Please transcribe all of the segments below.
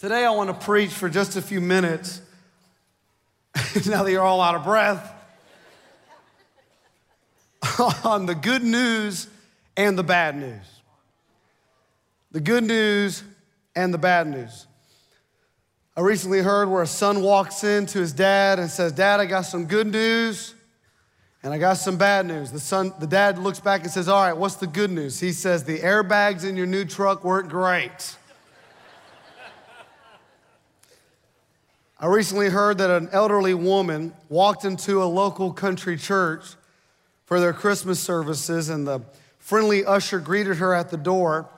Today, I want to preach for just a few minutes. now that you're all out of breath, on the good news and the bad news. The good news and the bad news. I recently heard where a son walks in to his dad and says, Dad, I got some good news and I got some bad news. The son, the dad looks back and says, All right, what's the good news? He says, The airbags in your new truck weren't great. I recently heard that an elderly woman walked into a local country church for their Christmas services, and the friendly usher greeted her at the door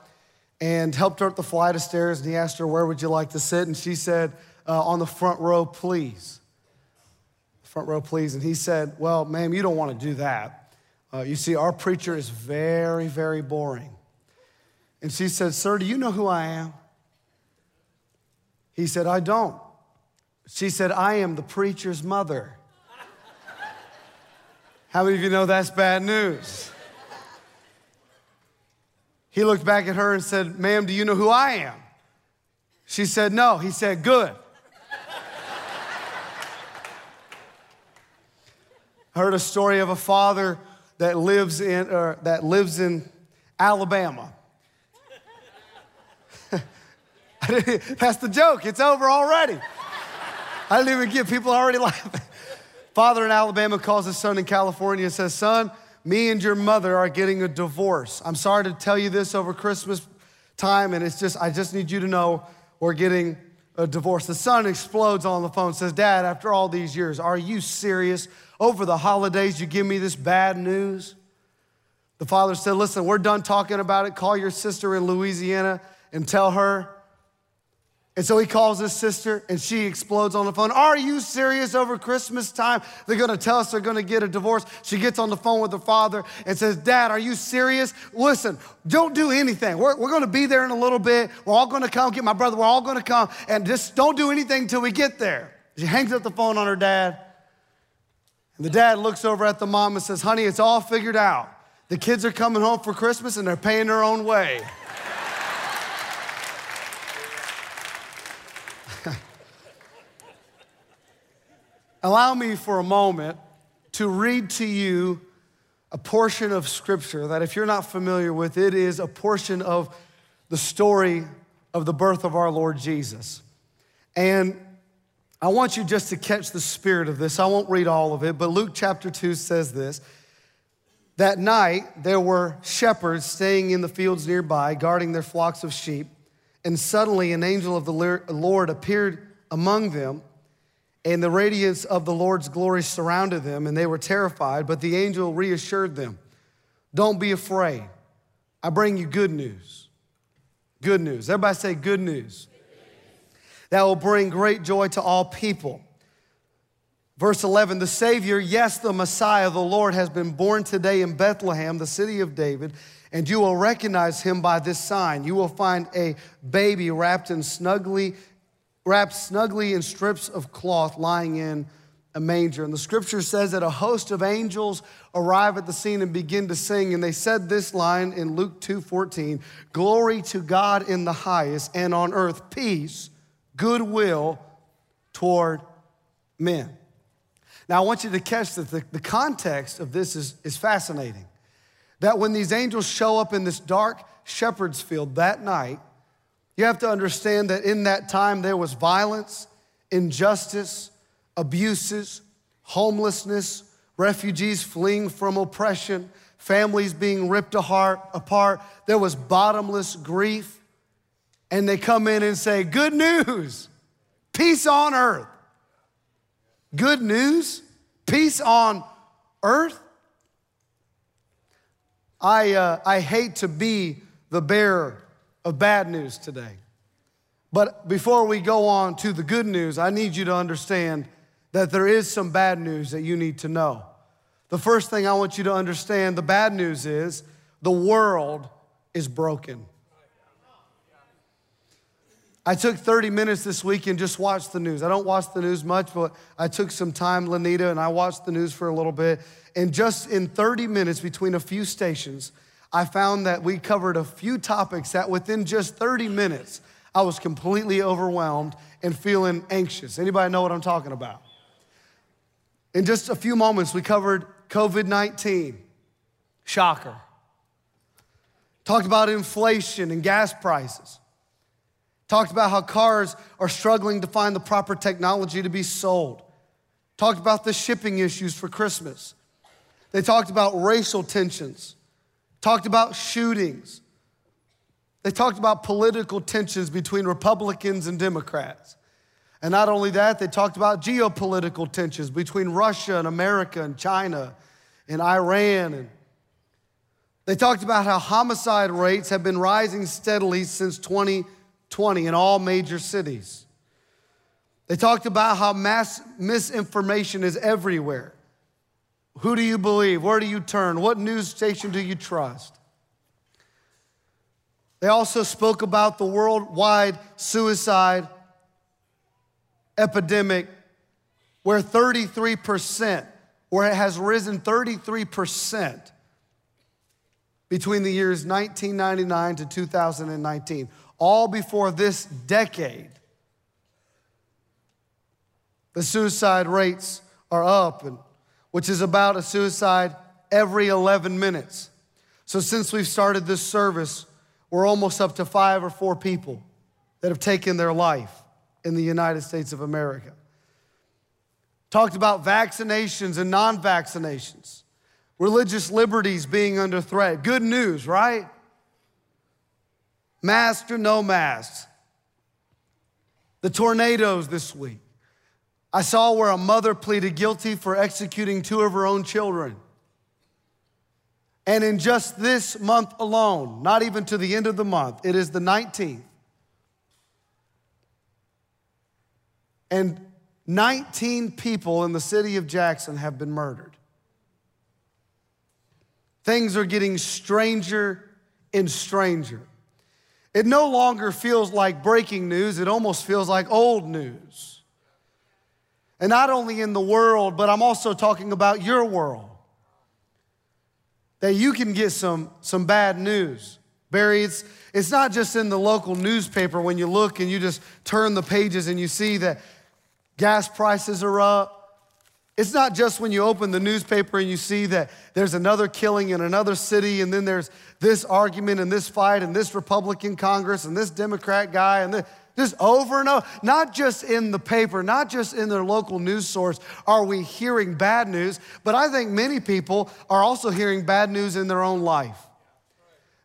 and helped her up the flight of stairs. And he asked her, Where would you like to sit? And she said, uh, On the front row, please. Front row, please. And he said, Well, ma'am, you don't want to do that. Uh, you see, our preacher is very, very boring. And she said, Sir, do you know who I am? He said, I don't. She said, I am the preacher's mother. How many of you know that's bad news? He looked back at her and said, Ma'am, do you know who I am? She said, No. He said, Good. Heard a story of a father that lives in, uh, that lives in Alabama. That's the joke. It's over already. I didn't even get people already laughing. Father in Alabama calls his son in California and says, Son, me and your mother are getting a divorce. I'm sorry to tell you this over Christmas time, and it's just, I just need you to know we're getting a divorce. The son explodes on the phone, says, Dad, after all these years, are you serious? Over the holidays, you give me this bad news? The father said, Listen, we're done talking about it. Call your sister in Louisiana and tell her and so he calls his sister and she explodes on the phone. Are you serious over Christmas time? They're gonna tell us they're gonna get a divorce. She gets on the phone with her father and says, Dad, are you serious? Listen, don't do anything. We're, we're gonna be there in a little bit. We're all gonna come get my brother. We're all gonna come and just don't do anything until we get there. She hangs up the phone on her dad. And the dad looks over at the mom and says, Honey, it's all figured out. The kids are coming home for Christmas and they're paying their own way. Allow me for a moment to read to you a portion of scripture that, if you're not familiar with, it is a portion of the story of the birth of our Lord Jesus. And I want you just to catch the spirit of this. I won't read all of it, but Luke chapter 2 says this. That night, there were shepherds staying in the fields nearby, guarding their flocks of sheep. And suddenly, an angel of the Lord appeared among them and the radiance of the Lord's glory surrounded them, and they were terrified. But the angel reassured them Don't be afraid. I bring you good news. Good news. Everybody say, Good news. That will bring great joy to all people. Verse 11 The Savior, yes, the Messiah, the Lord, has been born today in Bethlehem, the city of David, and you will recognize him by this sign. You will find a baby wrapped in snugly wrapped snugly in strips of cloth lying in a manger. And the scripture says that a host of angels arrive at the scene and begin to sing. And they said this line in Luke 2 14 Glory to God in the highest, and on earth peace, goodwill toward men. Now, I want you to catch that the, the context of this is, is fascinating. That when these angels show up in this dark shepherd's field that night, you have to understand that in that time there was violence, injustice, abuses, homelessness, refugees fleeing from oppression, families being ripped apart. There was bottomless grief. And they come in and say, Good news, peace on earth. Good news, peace on earth. I, uh, I hate to be the bearer of bad news today. But before we go on to the good news, I need you to understand that there is some bad news that you need to know. The first thing I want you to understand the bad news is the world is broken. I took 30 minutes this week and just watched the news. I don't watch the news much, but I took some time, Lanita, and I watched the news for a little bit. And just in 30 minutes between a few stations, I found that we covered a few topics that within just 30 minutes, I was completely overwhelmed and feeling anxious. Anybody know what I'm talking about? In just a few moments, we covered COVID 19. Shocker. Talked about inflation and gas prices. Talked about how cars are struggling to find the proper technology to be sold. Talked about the shipping issues for Christmas. They talked about racial tensions. Talked about shootings. They talked about political tensions between Republicans and Democrats. And not only that, they talked about geopolitical tensions between Russia and America and China and Iran. And they talked about how homicide rates have been rising steadily since 2020 in all major cities. They talked about how mass misinformation is everywhere. Who do you believe? Where do you turn? What news station do you trust? They also spoke about the worldwide suicide epidemic where 33%, where it has risen 33% between the years 1999 to 2019, all before this decade. The suicide rates are up, and, which is about a suicide every 11 minutes. So, since we've started this service, we're almost up to five or four people that have taken their life in the United States of America. Talked about vaccinations and non vaccinations, religious liberties being under threat. Good news, right? Masked or no masks. The tornadoes this week. I saw where a mother pleaded guilty for executing two of her own children. And in just this month alone, not even to the end of the month, it is the 19th, and 19 people in the city of Jackson have been murdered. Things are getting stranger and stranger. It no longer feels like breaking news, it almost feels like old news. And not only in the world, but I'm also talking about your world. That you can get some, some bad news. Barry, it's, it's not just in the local newspaper when you look and you just turn the pages and you see that gas prices are up. It's not just when you open the newspaper and you see that there's another killing in another city, and then there's this argument and this fight, and this Republican Congress, and this Democrat guy, and this, just over and over. Not just in the paper, not just in their local news source are we hearing bad news, but I think many people are also hearing bad news in their own life.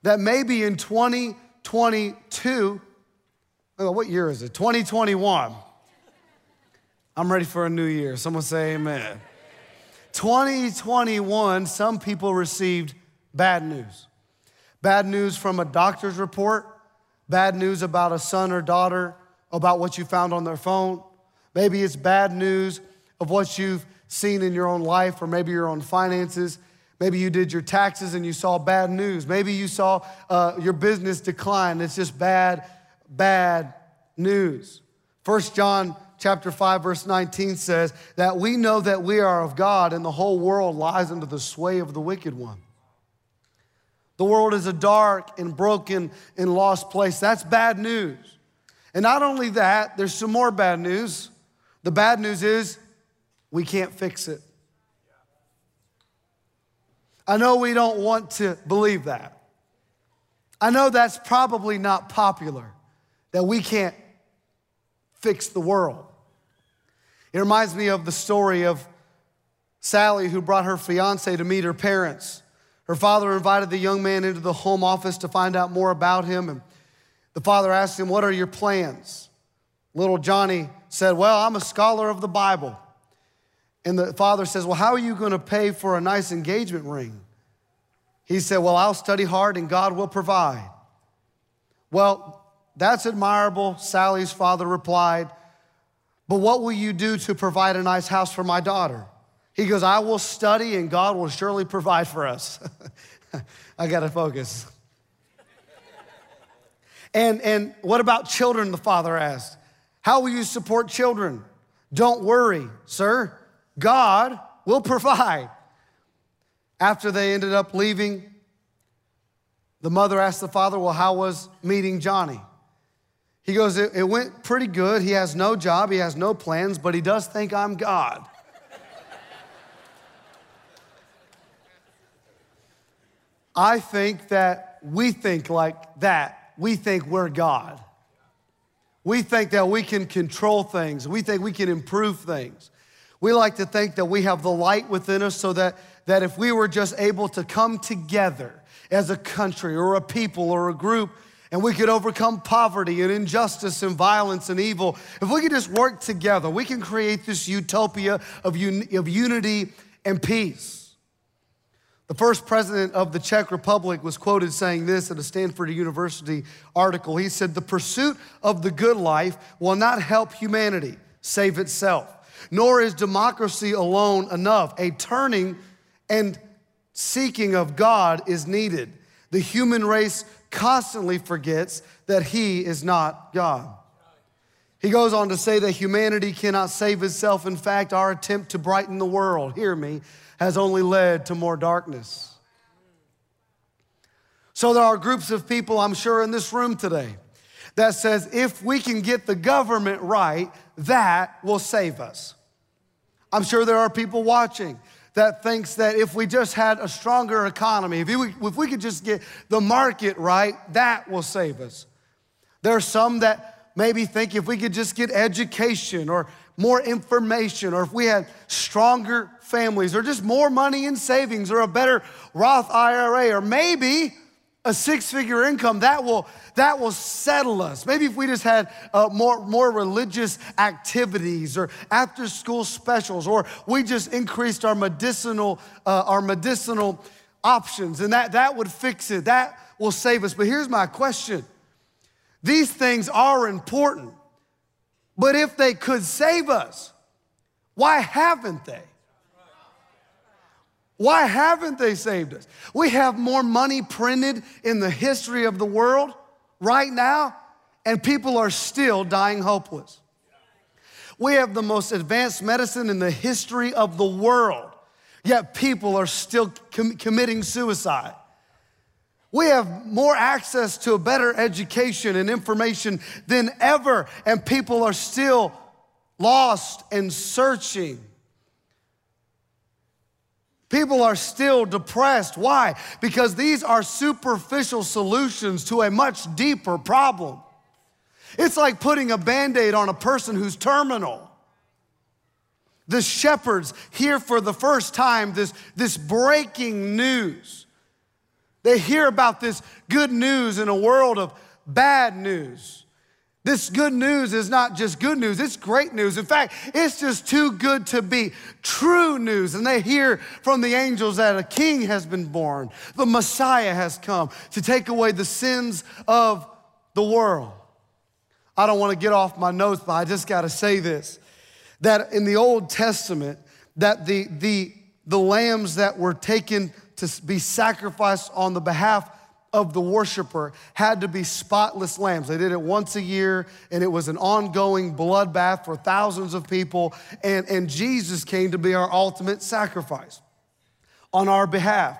That maybe in 2022, what year is it? 2021 I'm ready for a new year. Someone say amen. 2021, some people received bad news. Bad news from a doctor's report, bad news about a son or daughter, about what you found on their phone. Maybe it's bad news of what you've seen in your own life or maybe your own finances. Maybe you did your taxes and you saw bad news. Maybe you saw uh, your business decline. It's just bad, bad news. First John chapter 5 verse 19 says that we know that we are of God and the whole world lies under the sway of the wicked one. The world is a dark and broken and lost place. That's bad news. And not only that, there's some more bad news. The bad news is we can't fix it. I know we don't want to believe that. I know that's probably not popular, that we can't fix the world. It reminds me of the story of Sally, who brought her fiance to meet her parents. Her father invited the young man into the home office to find out more about him. And the father asked him, What are your plans? Little Johnny said, Well, I'm a scholar of the Bible. And the father says, Well, how are you going to pay for a nice engagement ring? He said, Well, I'll study hard and God will provide. Well, that's admirable, Sally's father replied. But what will you do to provide a nice house for my daughter? He goes, I will study and God will surely provide for us. I got to focus. and, and what about children? The father asked. How will you support children? Don't worry, sir. God will provide. After they ended up leaving, the mother asked the father, Well, how was meeting Johnny? He goes, it, it went pretty good. He has no job, he has no plans, but he does think I'm God. I think that we think like that. We think we're God. We think that we can control things. We think we can improve things. We like to think that we have the light within us so that, that if we were just able to come together as a country or a people or a group and we could overcome poverty and injustice and violence and evil, if we could just work together, we can create this utopia of, un- of unity and peace. The first president of the Czech Republic was quoted saying this in a Stanford University article. He said, The pursuit of the good life will not help humanity save itself nor is democracy alone enough. A turning and seeking of God is needed. The human race constantly forgets that He is not God. He goes on to say that humanity cannot save itself. In fact, our attempt to brighten the world, hear me, has only led to more darkness. So there are groups of people, I'm sure, in this room today that says if we can get the government right, that will save us. I'm sure there are people watching that thinks that if we just had a stronger economy, if we, if we could just get the market right, that will save us. There are some that maybe think if we could just get education or more information, or if we had stronger families, or just more money in savings, or a better Roth IRA, or maybe a six figure income, that will, that will settle us. Maybe if we just had uh, more, more religious activities or after school specials, or we just increased our medicinal, uh, our medicinal options, and that, that would fix it. That will save us. But here's my question these things are important, but if they could save us, why haven't they? Why haven't they saved us? We have more money printed in the history of the world right now, and people are still dying hopeless. We have the most advanced medicine in the history of the world, yet people are still com- committing suicide. We have more access to a better education and information than ever, and people are still lost and searching. People are still depressed. Why? Because these are superficial solutions to a much deeper problem. It's like putting a band aid on a person who's terminal. The shepherds hear for the first time this, this breaking news. They hear about this good news in a world of bad news. This good news is not just good news, it's great news. In fact, it's just too good to be true news. And they hear from the angels that a king has been born, the Messiah has come to take away the sins of the world. I don't want to get off my notes, but I just got to say this that in the Old Testament, that the, the, the lambs that were taken to be sacrificed on the behalf of the worshiper had to be spotless lambs. They did it once a year, and it was an ongoing bloodbath for thousands of people. And, and Jesus came to be our ultimate sacrifice on our behalf.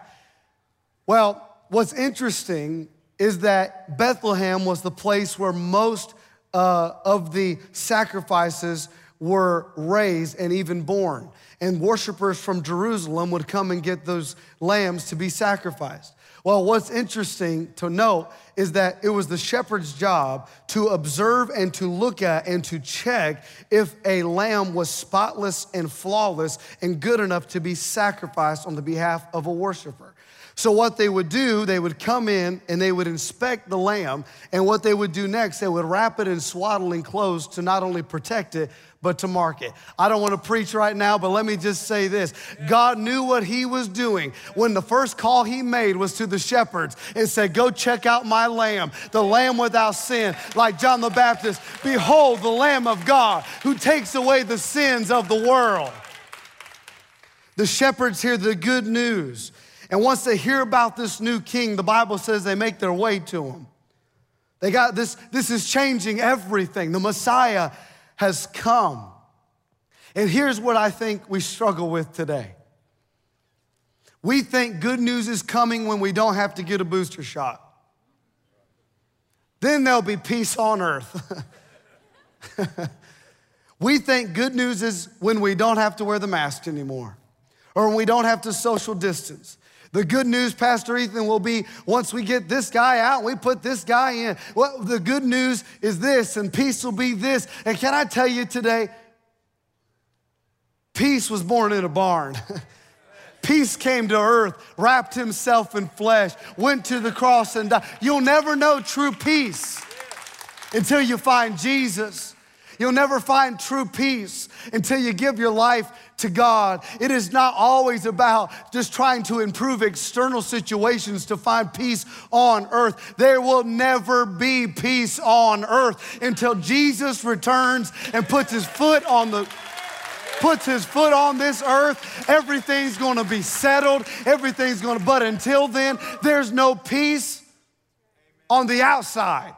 Well, what's interesting is that Bethlehem was the place where most uh, of the sacrifices were raised and even born. And worshipers from Jerusalem would come and get those lambs to be sacrificed. Well, what's interesting to note is that it was the shepherd's job to observe and to look at and to check if a lamb was spotless and flawless and good enough to be sacrificed on the behalf of a worshiper. So, what they would do, they would come in and they would inspect the lamb. And what they would do next, they would wrap it in swaddling clothes to not only protect it, but to mark it. I don't want to preach right now, but let me just say this God knew what He was doing when the first call He made was to the shepherds and said, Go check out my lamb, the lamb without sin, like John the Baptist. Behold, the Lamb of God who takes away the sins of the world. The shepherds hear the good news. And once they hear about this new king, the Bible says they make their way to him. They got this, this is changing everything. The Messiah has come. And here's what I think we struggle with today we think good news is coming when we don't have to get a booster shot. Then there'll be peace on earth. we think good news is when we don't have to wear the mask anymore or when we don't have to social distance. The good news, Pastor Ethan, will be once we get this guy out, we put this guy in. Well, the good news is this, and peace will be this. And can I tell you today, peace was born in a barn. Peace came to earth, wrapped himself in flesh, went to the cross and died. You'll never know true peace until you find Jesus. You'll never find true peace until you give your life to God. It is not always about just trying to improve external situations to find peace on earth. There will never be peace on earth until Jesus returns and puts his foot on the puts his foot on this earth, everything's gonna be settled. Everything's gonna, but until then, there's no peace on the outside.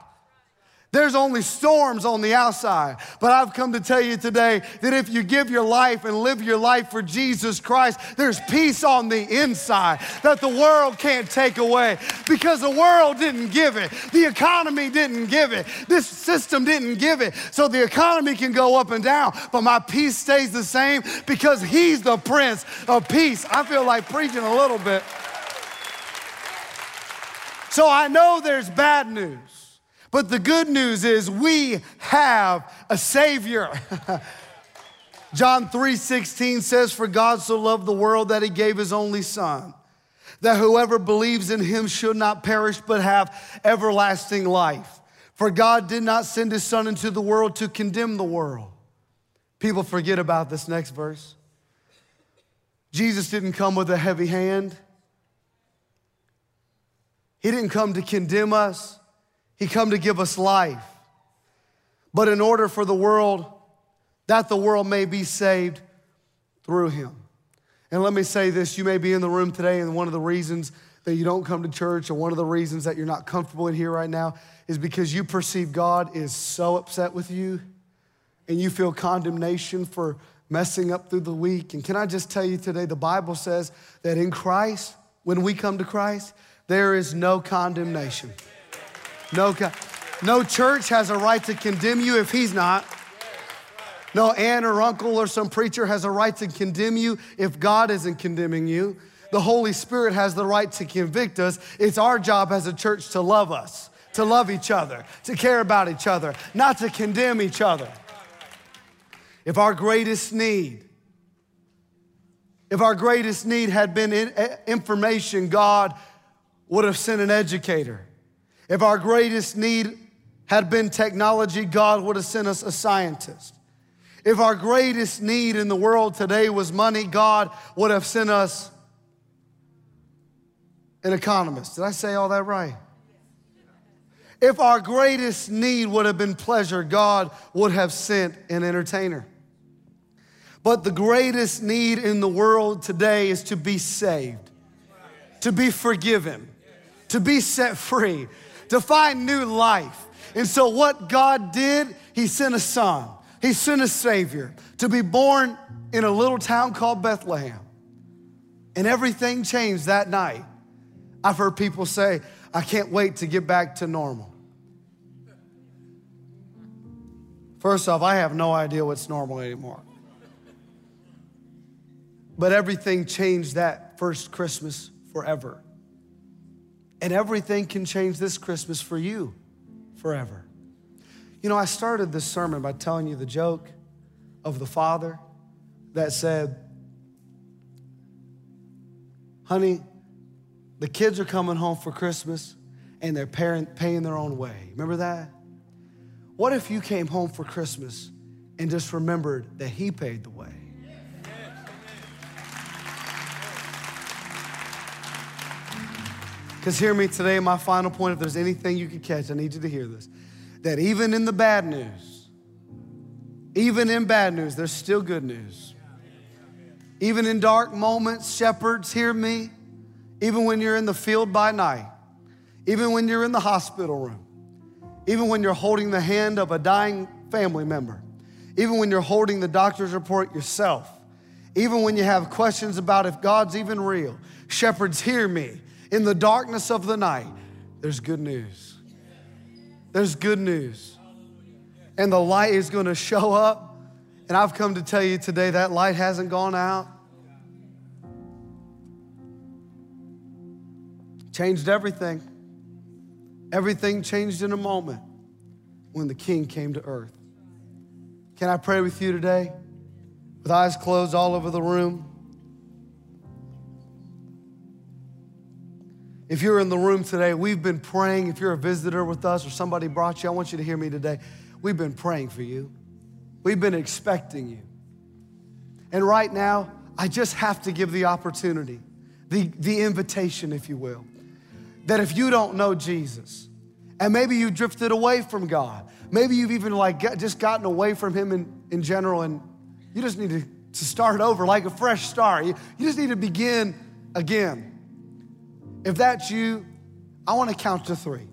There's only storms on the outside. But I've come to tell you today that if you give your life and live your life for Jesus Christ, there's peace on the inside that the world can't take away because the world didn't give it. The economy didn't give it. This system didn't give it. So the economy can go up and down, but my peace stays the same because He's the Prince of Peace. I feel like preaching a little bit. So I know there's bad news. But the good news is we have a Savior. John 3:16 says, For God so loved the world that he gave his only Son, that whoever believes in him should not perish but have everlasting life. For God did not send his Son into the world to condemn the world. People forget about this next verse. Jesus didn't come with a heavy hand. He didn't come to condemn us. He come to give us life. But in order for the world, that the world may be saved through him. And let me say this you may be in the room today, and one of the reasons that you don't come to church, or one of the reasons that you're not comfortable in here right now, is because you perceive God is so upset with you, and you feel condemnation for messing up through the week. And can I just tell you today, the Bible says that in Christ, when we come to Christ, there is no condemnation. No, no church has a right to condemn you if he's not. No aunt or uncle or some preacher has a right to condemn you if God isn't condemning you. The Holy Spirit has the right to convict us. It's our job as a church to love us, to love each other, to care about each other, not to condemn each other. If our greatest need, if our greatest need had been eh, information, God would have sent an educator. If our greatest need had been technology, God would have sent us a scientist. If our greatest need in the world today was money, God would have sent us an economist. Did I say all that right? If our greatest need would have been pleasure, God would have sent an entertainer. But the greatest need in the world today is to be saved, to be forgiven, to be set free, to find new life. And so, what God did, He sent a son, He sent a Savior to be born in a little town called Bethlehem. And everything changed that night. I've heard people say, I can't wait to get back to normal. First off, I have no idea what's normal anymore. But everything changed that first Christmas forever. And everything can change this Christmas for you forever. You know, I started this sermon by telling you the joke of the father that said, Honey, the kids are coming home for Christmas and they're paying their own way. Remember that? What if you came home for Christmas and just remembered that he paid the way? Because hear me today, my final point, if there's anything you could catch, I need you to hear this. That even in the bad news, even in bad news, there's still good news. Even in dark moments, shepherds, hear me. Even when you're in the field by night, even when you're in the hospital room, even when you're holding the hand of a dying family member, even when you're holding the doctor's report yourself, even when you have questions about if God's even real, shepherds, hear me in the darkness of the night, there's good news. there's good news. And the light is going to show up. And I've come to tell you today that light hasn't gone out. Changed everything. Everything changed in a moment when the king came to earth. Can I pray with you today? With eyes closed all over the room. If you're in the room today, we've been praying. If you're a visitor with us or somebody brought you, I want you to hear me today. We've been praying for you, we've been expecting you. And right now, I just have to give the opportunity, the, the invitation, if you will, that if you don't know Jesus, and maybe you drifted away from God, maybe you've even like just gotten away from Him in, in general, and you just need to, to start over like a fresh start. You, you just need to begin again. If that's you, I want to count to three.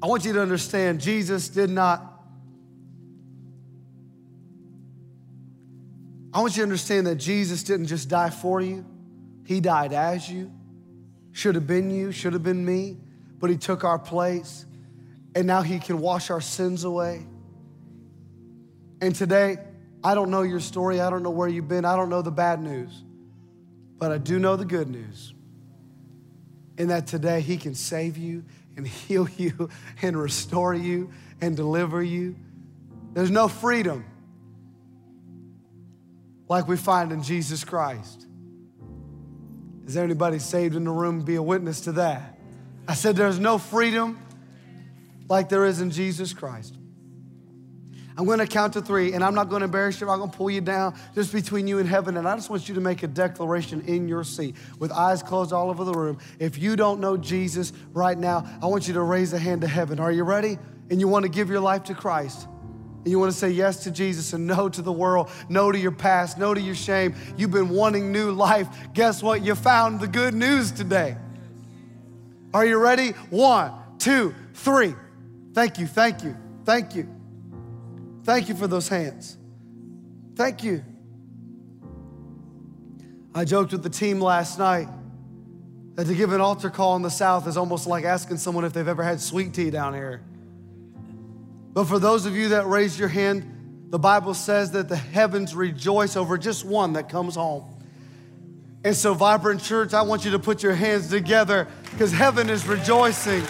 I want you to understand Jesus did not. I want you to understand that Jesus didn't just die for you, He died as you. Should have been you, should have been me, but He took our place, and now He can wash our sins away. And today, I don't know your story, I don't know where you've been, I don't know the bad news, but I do know the good news. In that today, He can save you, and heal you and restore you and deliver you. There's no freedom like we find in Jesus Christ. Is there anybody saved in the room? Be a witness to that. I said, There's no freedom like there is in Jesus Christ. I'm going to count to three, and I'm not going to embarrass you. I'm going to pull you down just between you and heaven. And I just want you to make a declaration in your seat with eyes closed all over the room. If you don't know Jesus right now, I want you to raise a hand to heaven. Are you ready? And you want to give your life to Christ. And you want to say yes to Jesus and no to the world, no to your past, no to your shame. You've been wanting new life. Guess what? You found the good news today. Are you ready? One, two, three. Thank you, thank you, thank you. Thank you for those hands. Thank you. I joked with the team last night that to give an altar call in the South is almost like asking someone if they've ever had sweet tea down here. But for those of you that raised your hand, the Bible says that the heavens rejoice over just one that comes home. And so, Vibrant Church, I want you to put your hands together because heaven is rejoicing.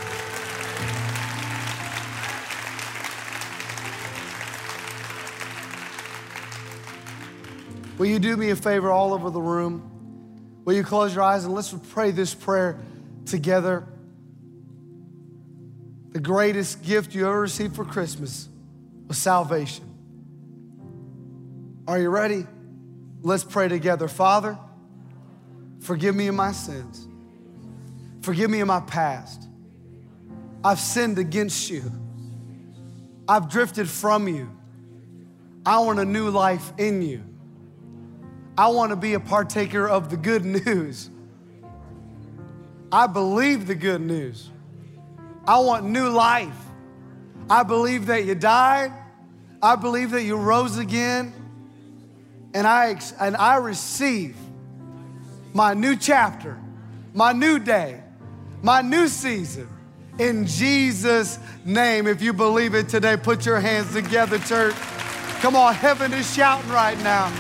Will you do me a favor all over the room? Will you close your eyes and let's pray this prayer together? The greatest gift you ever received for Christmas was salvation. Are you ready? Let's pray together. Father, forgive me of my sins. Forgive me of my past. I've sinned against you. I've drifted from you. I want a new life in you. I want to be a partaker of the good news. I believe the good news. I want new life. I believe that you died. I believe that you rose again. And I, and I receive my new chapter, my new day, my new season in Jesus' name. If you believe it today, put your hands together, church. Come on, heaven is shouting right now.